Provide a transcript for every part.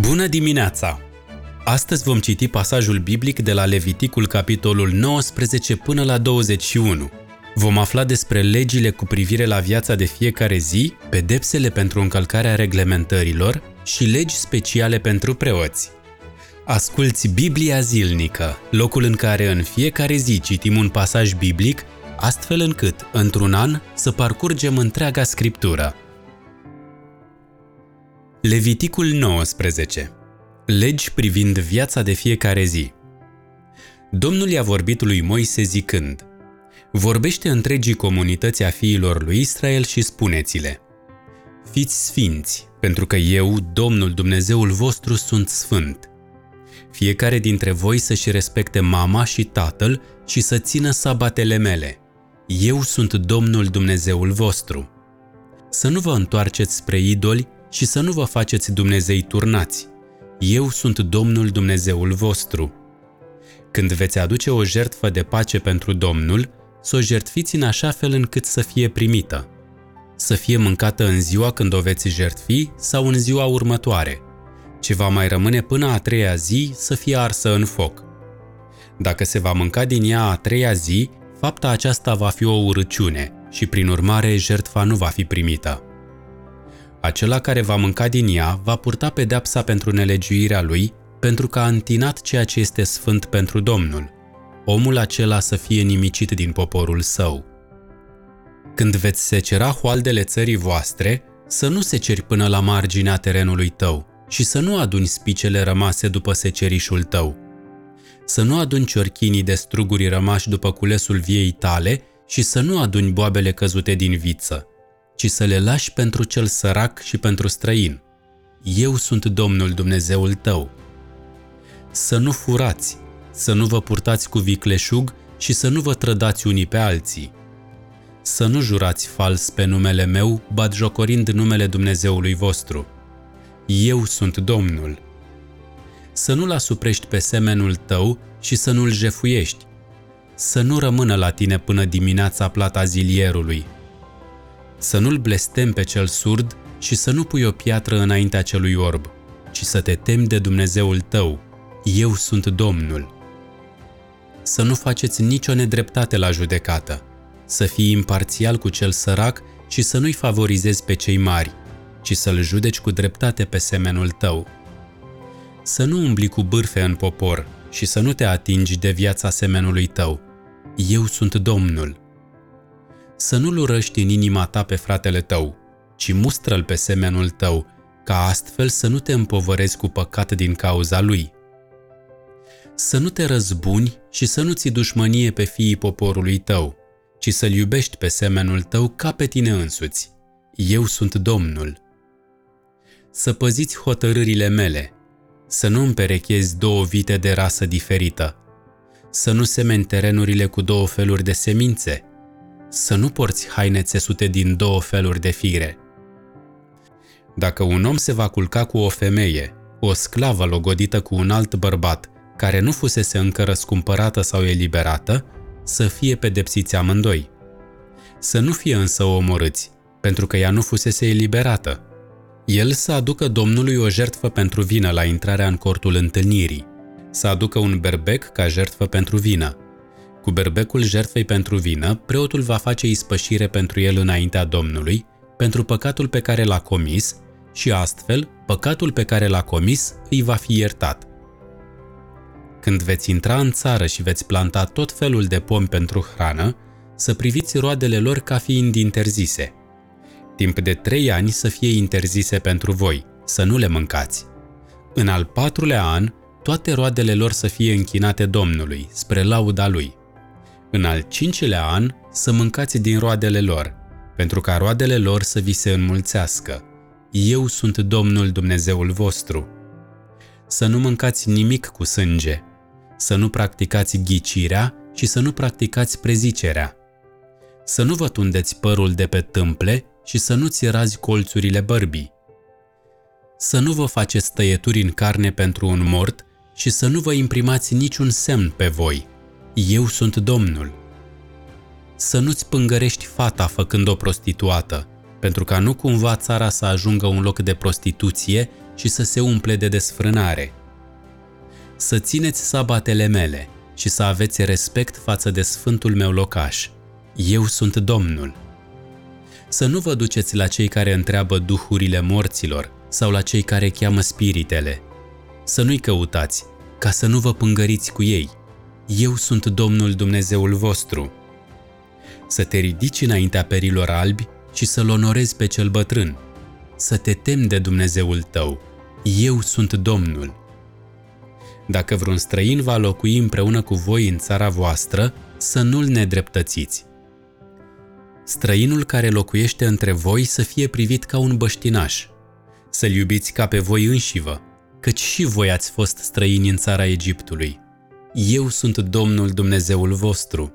Bună dimineața! Astăzi vom citi pasajul biblic de la Leviticul capitolul 19 până la 21. Vom afla despre legile cu privire la viața de fiecare zi, pedepsele pentru încălcarea reglementărilor și legi speciale pentru preoți. Asculți Biblia zilnică, locul în care în fiecare zi citim un pasaj biblic, astfel încât, într-un an, să parcurgem întreaga scriptură. Leviticul 19 Legi privind viața de fiecare zi Domnul i-a vorbit lui Moise zicând Vorbește întregii comunități a fiilor lui Israel și spuneți-le Fiți sfinți, pentru că eu, Domnul Dumnezeul vostru, sunt sfânt. Fiecare dintre voi să-și respecte mama și tatăl și să țină sabatele mele. Eu sunt Domnul Dumnezeul vostru. Să nu vă întoarceți spre idoli și să nu vă faceți Dumnezei turnați. Eu sunt Domnul Dumnezeul vostru. Când veți aduce o jertfă de pace pentru Domnul, să o jertfiți în așa fel încât să fie primită. Să fie mâncată în ziua când o veți jertfi sau în ziua următoare. Ce va mai rămâne până a treia zi să fie arsă în foc. Dacă se va mânca din ea a treia zi, fapta aceasta va fi o urăciune și prin urmare jertfa nu va fi primită. Acela care va mânca din ea va purta pedepsa pentru nelegiuirea lui, pentru că a întinat ceea ce este sfânt pentru Domnul. Omul acela să fie nimicit din poporul său. Când veți secera hoaldele țării voastre, să nu seceri până la marginea terenului tău și să nu aduni spicele rămase după secerișul tău. Să nu aduni ciorchinii de struguri rămași după culesul viei tale și să nu aduni boabele căzute din viță ci să le lași pentru cel sărac și pentru străin. Eu sunt Domnul Dumnezeul tău. Să nu furați, să nu vă purtați cu vicleșug și să nu vă trădați unii pe alții. Să nu jurați fals pe numele meu, jocorind numele Dumnezeului vostru. Eu sunt Domnul. Să nu-l asuprești pe semenul tău și să nu-l jefuiești. Să nu rămână la tine până dimineața plata zilierului – să nu-l blestem pe cel surd și să nu pui o piatră înaintea celui orb, ci să te temi de Dumnezeul tău. Eu sunt Domnul. Să nu faceți nicio nedreptate la judecată, să fii imparțial cu cel sărac și să nu-i favorizezi pe cei mari, ci să-l judeci cu dreptate pe semenul tău. Să nu umbli cu bârfe în popor și să nu te atingi de viața semenului tău. Eu sunt Domnul să nu-l urăști în inima ta pe fratele tău, ci mustră-l pe semenul tău, ca astfel să nu te împovărezi cu păcat din cauza lui. Să nu te răzbuni și să nu ți dușmănie pe fiii poporului tău, ci să-l iubești pe semenul tău ca pe tine însuți. Eu sunt Domnul. Să păziți hotărârile mele, să nu împerechezi două vite de rasă diferită, să nu semeni terenurile cu două feluri de semințe, să nu porți haine țesute din două feluri de fire. Dacă un om se va culca cu o femeie, o sclavă logodită cu un alt bărbat, care nu fusese încă răscumpărată sau eliberată, să fie pedepsiți amândoi. Să nu fie însă omorâți, pentru că ea nu fusese eliberată. El să aducă Domnului o jertfă pentru vină la intrarea în cortul întâlnirii, să aducă un berbec ca jertfă pentru vină, cu berbecul jertfei pentru vină, preotul va face ispășire pentru el înaintea Domnului, pentru păcatul pe care l-a comis și astfel păcatul pe care l-a comis îi va fi iertat. Când veți intra în țară și veți planta tot felul de pomi pentru hrană, să priviți roadele lor ca fiind interzise. Timp de trei ani să fie interzise pentru voi, să nu le mâncați. În al patrulea an, toate roadele lor să fie închinate Domnului, spre lauda Lui. În al cincilea an să mâncați din roadele lor, pentru ca roadele lor să vi se înmulțească. Eu sunt Domnul Dumnezeul vostru. Să nu mâncați nimic cu sânge, să nu practicați ghicirea și să nu practicați prezicerea. Să nu vă tundeți părul de pe tâmple și să nu-ți razi colțurile bărbii. Să nu vă faceți tăieturi în carne pentru un mort și să nu vă imprimați niciun semn pe voi – eu sunt Domnul. Să nu-ți pângărești fata făcând o prostituată, pentru ca nu cumva țara să ajungă un loc de prostituție și să se umple de desfrânare. Să țineți sabatele mele și să aveți respect față de sfântul meu locaș. Eu sunt Domnul. Să nu vă duceți la cei care întreabă duhurile morților sau la cei care cheamă spiritele. Să nu-i căutați, ca să nu vă pângăriți cu ei. Eu sunt Domnul Dumnezeul vostru. Să te ridici înaintea perilor albi și să-L onorezi pe cel bătrân. Să te temi de Dumnezeul tău. Eu sunt Domnul. Dacă vreun străin va locui împreună cu voi în țara voastră, să nu-l nedreptățiți. Străinul care locuiește între voi să fie privit ca un băștinaș. Să-l iubiți ca pe voi înșivă, căci și voi ați fost străini în țara Egiptului. Eu sunt Domnul Dumnezeul vostru.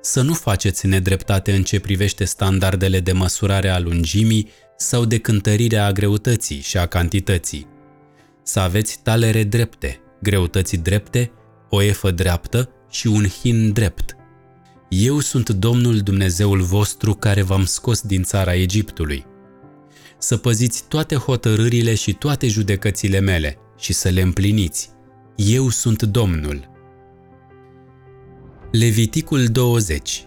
Să nu faceți nedreptate în ce privește standardele de măsurare a lungimii sau de cântărirea a greutății și a cantității. Să aveți talere drepte, greutății drepte, o efă dreaptă și un hin drept. Eu sunt Domnul Dumnezeul vostru care v-am scos din țara Egiptului. Să păziți toate hotărârile și toate judecățile mele și să le împliniți. Eu sunt Domnul. Leviticul 20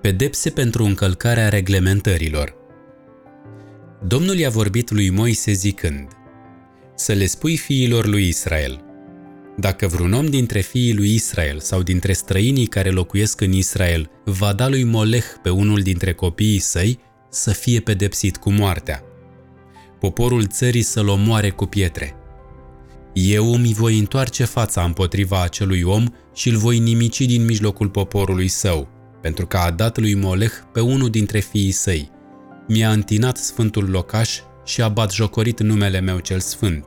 Pedepse pentru încălcarea reglementărilor Domnul i-a vorbit lui Moise zicând Să le spui fiilor lui Israel Dacă vreun om dintre fiii lui Israel sau dintre străinii care locuiesc în Israel va da lui Molech pe unul dintre copiii săi, să fie pedepsit cu moartea. Poporul țării să-l omoare cu pietre – eu îmi voi întoarce fața împotriva acelui om și îl voi nimici din mijlocul poporului său, pentru că a dat lui Molech pe unul dintre fiii săi. Mi-a întinat sfântul locaș și a bat jocorit numele meu cel sfânt.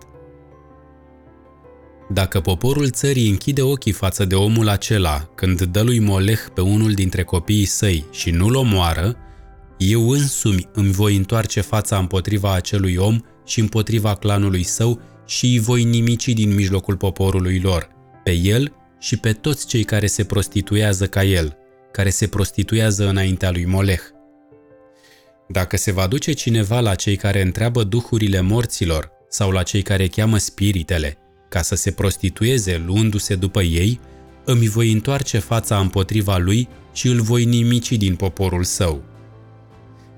Dacă poporul țării închide ochii față de omul acela când dă lui Molech pe unul dintre copiii săi și nu-l omoară, eu însumi îmi voi întoarce fața împotriva acelui om și împotriva clanului său și îi voi nimici din mijlocul poporului lor, pe el și pe toți cei care se prostituează ca el, care se prostituează înaintea lui Molech. Dacă se va duce cineva la cei care întreabă duhurile morților sau la cei care cheamă spiritele, ca să se prostitueze luându-se după ei, îmi voi întoarce fața împotriva lui și îl voi nimici din poporul său.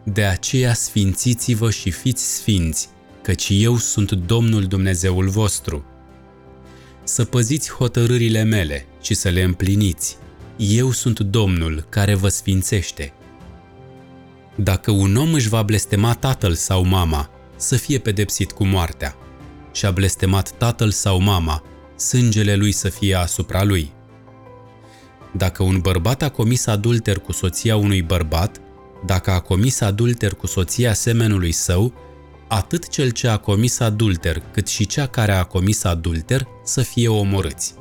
De aceea sfințiți-vă și fiți sfinți, căci eu sunt Domnul Dumnezeul vostru. Să păziți hotărârile mele și să le împliniți. Eu sunt Domnul care vă sfințește. Dacă un om își va blestema tatăl sau mama, să fie pedepsit cu moartea. Și a blestemat tatăl sau mama, sângele lui să fie asupra lui. Dacă un bărbat a comis adulter cu soția unui bărbat, dacă a comis adulter cu soția semenului său, atât cel ce a comis adulter, cât și cea care a comis adulter să fie omorâți.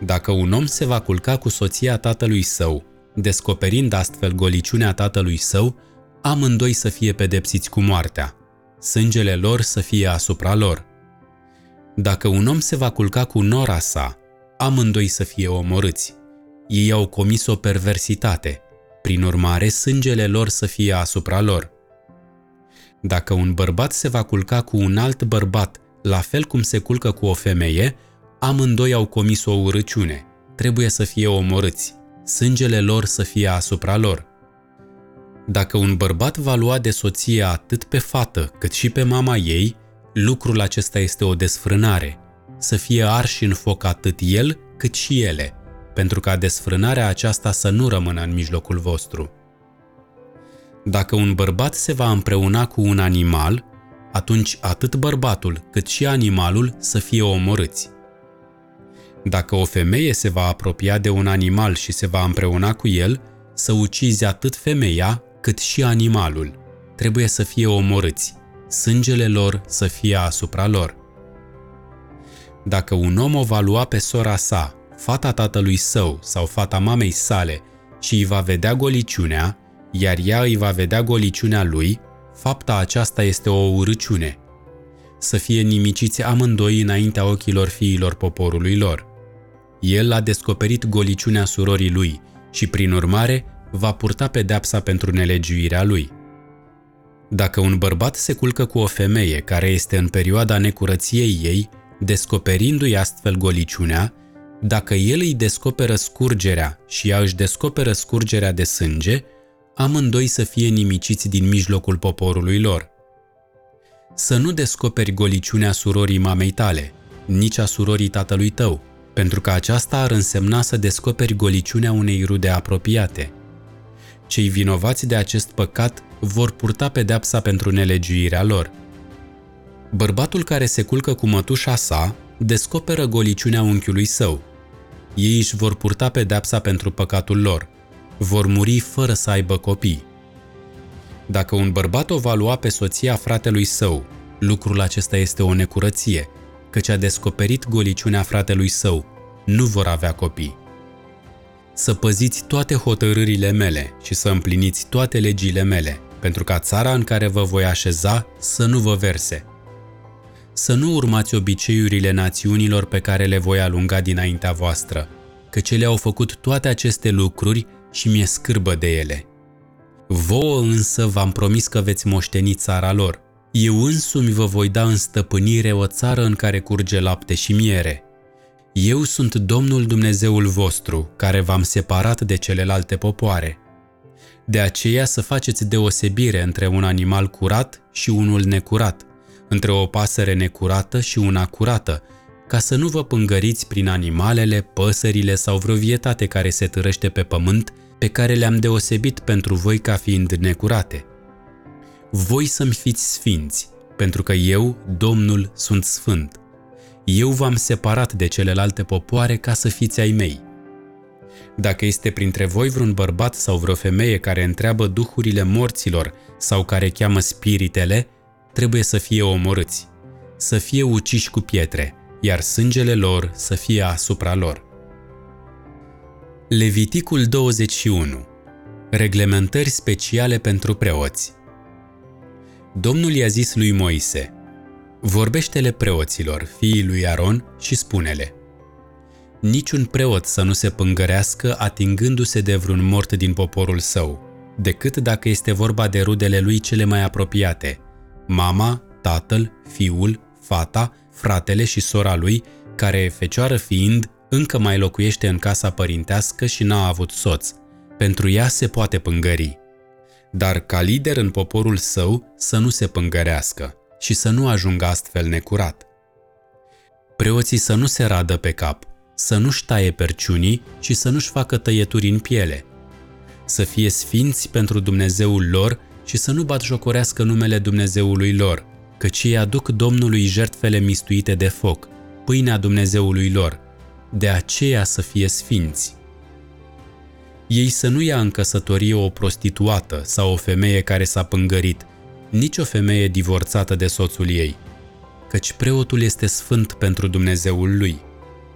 Dacă un om se va culca cu soția tatălui său, descoperind astfel goliciunea tatălui său, amândoi să fie pedepsiți cu moartea, sângele lor să fie asupra lor. Dacă un om se va culca cu nora sa, amândoi să fie omorâți. Ei au comis o perversitate, prin urmare sângele lor să fie asupra lor. Dacă un bărbat se va culca cu un alt bărbat, la fel cum se culcă cu o femeie, amândoi au comis o urăciune. Trebuie să fie omorâți. Sângele lor să fie asupra lor. Dacă un bărbat va lua de soție atât pe fată cât și pe mama ei, lucrul acesta este o desfrânare. Să fie arși în foc atât el cât și ele, pentru ca desfrânarea aceasta să nu rămână în mijlocul vostru. Dacă un bărbat se va împreuna cu un animal, atunci atât bărbatul cât și animalul să fie omorâți. Dacă o femeie se va apropia de un animal și se va împreuna cu el, să ucizi atât femeia cât și animalul. Trebuie să fie omorâți, sângele lor să fie asupra lor. Dacă un om o va lua pe sora sa, fata tatălui său sau fata mamei sale și îi va vedea goliciunea, iar ea îi va vedea goliciunea lui, fapta aceasta este o urăciune. Să fie nimiciți amândoi înaintea ochilor fiilor poporului lor. El a descoperit goliciunea surorii lui și, prin urmare, va purta pedepsa pentru nelegiuirea lui. Dacă un bărbat se culcă cu o femeie care este în perioada necurăției ei, descoperindu-i astfel goliciunea, dacă el îi descoperă scurgerea și ea își descoperă scurgerea de sânge, amândoi să fie nimiciți din mijlocul poporului lor. Să nu descoperi goliciunea surorii mamei tale, nici a surorii tatălui tău, pentru că aceasta ar însemna să descoperi goliciunea unei rude apropiate. Cei vinovați de acest păcat vor purta pedepsa pentru nelegiuirea lor. Bărbatul care se culcă cu mătușa sa descoperă goliciunea unchiului său. Ei își vor purta pedepsa pentru păcatul lor. Vor muri fără să aibă copii. Dacă un bărbat o va lua pe soția fratelui său, lucrul acesta este o necurăție, căci a descoperit goliciunea fratelui său, nu vor avea copii. Să păziți toate hotărârile mele și să împliniți toate legile mele, pentru ca țara în care vă voi așeza să nu vă verse. Să nu urmați obiceiurile națiunilor pe care le voi alunga dinaintea voastră, că cele au făcut toate aceste lucruri și mi-e scârbă de ele. Vouă însă v-am promis că veți moșteni țara lor. Eu însumi vă voi da în stăpânire o țară în care curge lapte și miere. Eu sunt Domnul Dumnezeul vostru, care v-am separat de celelalte popoare. De aceea să faceți deosebire între un animal curat și unul necurat, între o pasăre necurată și una curată, ca să nu vă pângăriți prin animalele, păsările sau vreo vietate care se târăște pe pământ, pe care le-am deosebit pentru voi ca fiind necurate. Voi să-mi fiți sfinți, pentru că eu, Domnul, sunt sfânt. Eu v-am separat de celelalte popoare ca să fiți ai mei. Dacă este printre voi vreun bărbat sau vreo femeie care întreabă duhurile morților sau care cheamă spiritele, trebuie să fie omorâți, să fie uciși cu pietre, iar sângele lor să fie asupra lor. Leviticul 21 Reglementări speciale pentru preoți. Domnul i-a zis lui Moise, Vorbește-le preoților, fiii lui Aron, și spune-le, Niciun preot să nu se pângărească atingându-se de vreun mort din poporul său, decât dacă este vorba de rudele lui cele mai apropiate, mama, tatăl, fiul, fata, fratele și sora lui, care, fecioară fiind, încă mai locuiește în casa părintească și n-a avut soț. Pentru ea se poate pângări. Dar ca lider în poporul său să nu se pângărească și să nu ajungă astfel necurat. Preoții să nu se radă pe cap, să nu-și taie perciunii și să nu-și facă tăieturi în piele. Să fie sfinți pentru Dumnezeul lor și să nu batjocorească numele Dumnezeului lor, căci ei aduc Domnului jertfele mistuite de foc, pâinea Dumnezeului lor, de aceea să fie sfinți. Ei să nu ia în căsătorie o prostituată sau o femeie care s-a pângărit, nici o femeie divorțată de soțul ei, căci preotul este sfânt pentru Dumnezeul lui.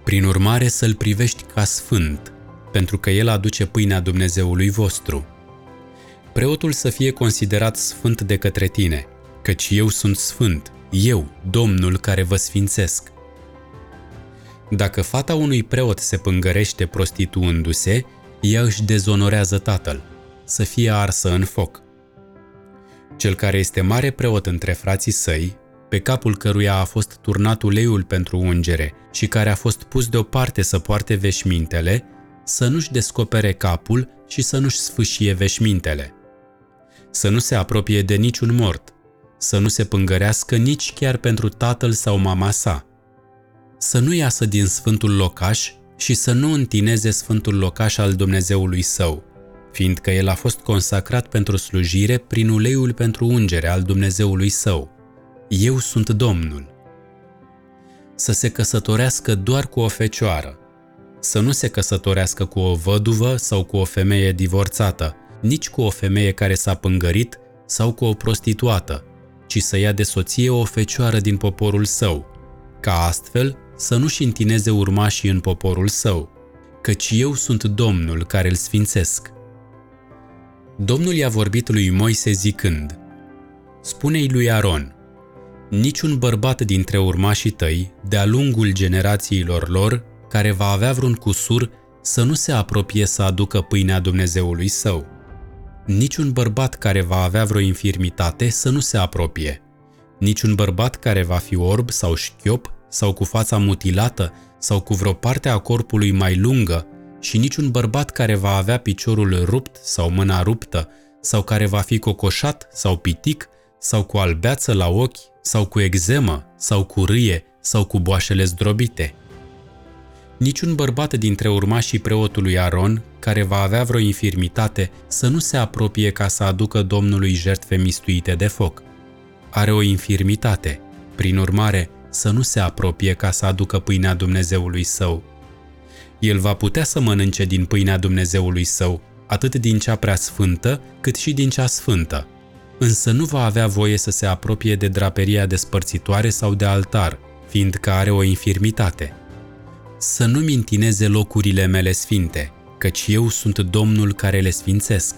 Prin urmare să-l privești ca sfânt, pentru că el aduce pâinea Dumnezeului vostru. Preotul să fie considerat sfânt de către tine, căci eu sunt sfânt, eu, Domnul care vă sfințesc. Dacă fata unui preot se pângărește prostituându-se, ea își dezonorează tatăl, să fie arsă în foc. Cel care este mare preot între frații săi, pe capul căruia a fost turnat uleiul pentru ungere și care a fost pus deoparte să poarte veșmintele, să nu-și descopere capul și să nu-și sfâșie veșmintele. Să nu se apropie de niciun mort, să nu se pângărească nici chiar pentru tatăl sau mama sa. Să nu iasă din sfântul locaș și să nu întineze sfântul locaș al Dumnezeului său, fiindcă el a fost consacrat pentru slujire prin uleiul pentru ungere al Dumnezeului său. Eu sunt Domnul. Să se căsătorească doar cu o fecioară, să nu se căsătorească cu o văduvă sau cu o femeie divorțată, nici cu o femeie care s-a pângărit sau cu o prostituată, ci să ia de soție o fecioară din poporul său, ca astfel să nu-și întineze urmașii în poporul său, căci eu sunt Domnul care îl sfințesc. Domnul i-a vorbit lui Moise zicând, Spune-i lui Aron, niciun bărbat dintre urmașii tăi, de-a lungul generațiilor lor, care va avea vreun cusur, să nu se apropie să aducă pâinea Dumnezeului său. niciun bărbat care va avea vreo infirmitate să nu se apropie. Niciun bărbat care va fi orb sau șchiop sau cu fața mutilată sau cu vreo parte a corpului mai lungă și niciun bărbat care va avea piciorul rupt sau mâna ruptă sau care va fi cocoșat sau pitic sau cu albeață la ochi sau cu exemă sau cu râie sau cu boașele zdrobite. Niciun bărbat dintre urmașii preotului Aron, care va avea vreo infirmitate, să nu se apropie ca să aducă Domnului jertfe mistuite de foc. Are o infirmitate, prin urmare, să nu se apropie ca să aducă pâinea Dumnezeului său. El va putea să mănânce din pâinea Dumnezeului său, atât din cea prea sfântă, cât și din cea sfântă. Însă nu va avea voie să se apropie de draperia despărțitoare sau de altar, fiindcă are o infirmitate. Să nu mintineze locurile mele sfinte, căci eu sunt Domnul care le sfințesc.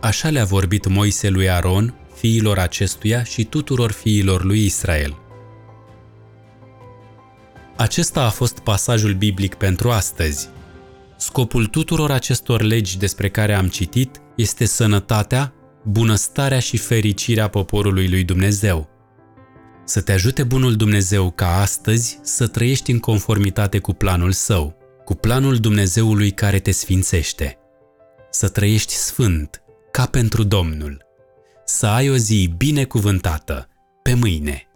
Așa le-a vorbit Moise lui Aron, fiilor acestuia și tuturor fiilor lui Israel. Acesta a fost pasajul biblic pentru astăzi. Scopul tuturor acestor legi despre care am citit este sănătatea, bunăstarea și fericirea poporului lui Dumnezeu. Să te ajute bunul Dumnezeu ca astăzi să trăiești în conformitate cu planul său, cu planul Dumnezeului care te sfințește. Să trăiești sfânt, ca pentru Domnul. Să ai o zi binecuvântată. Pe mâine!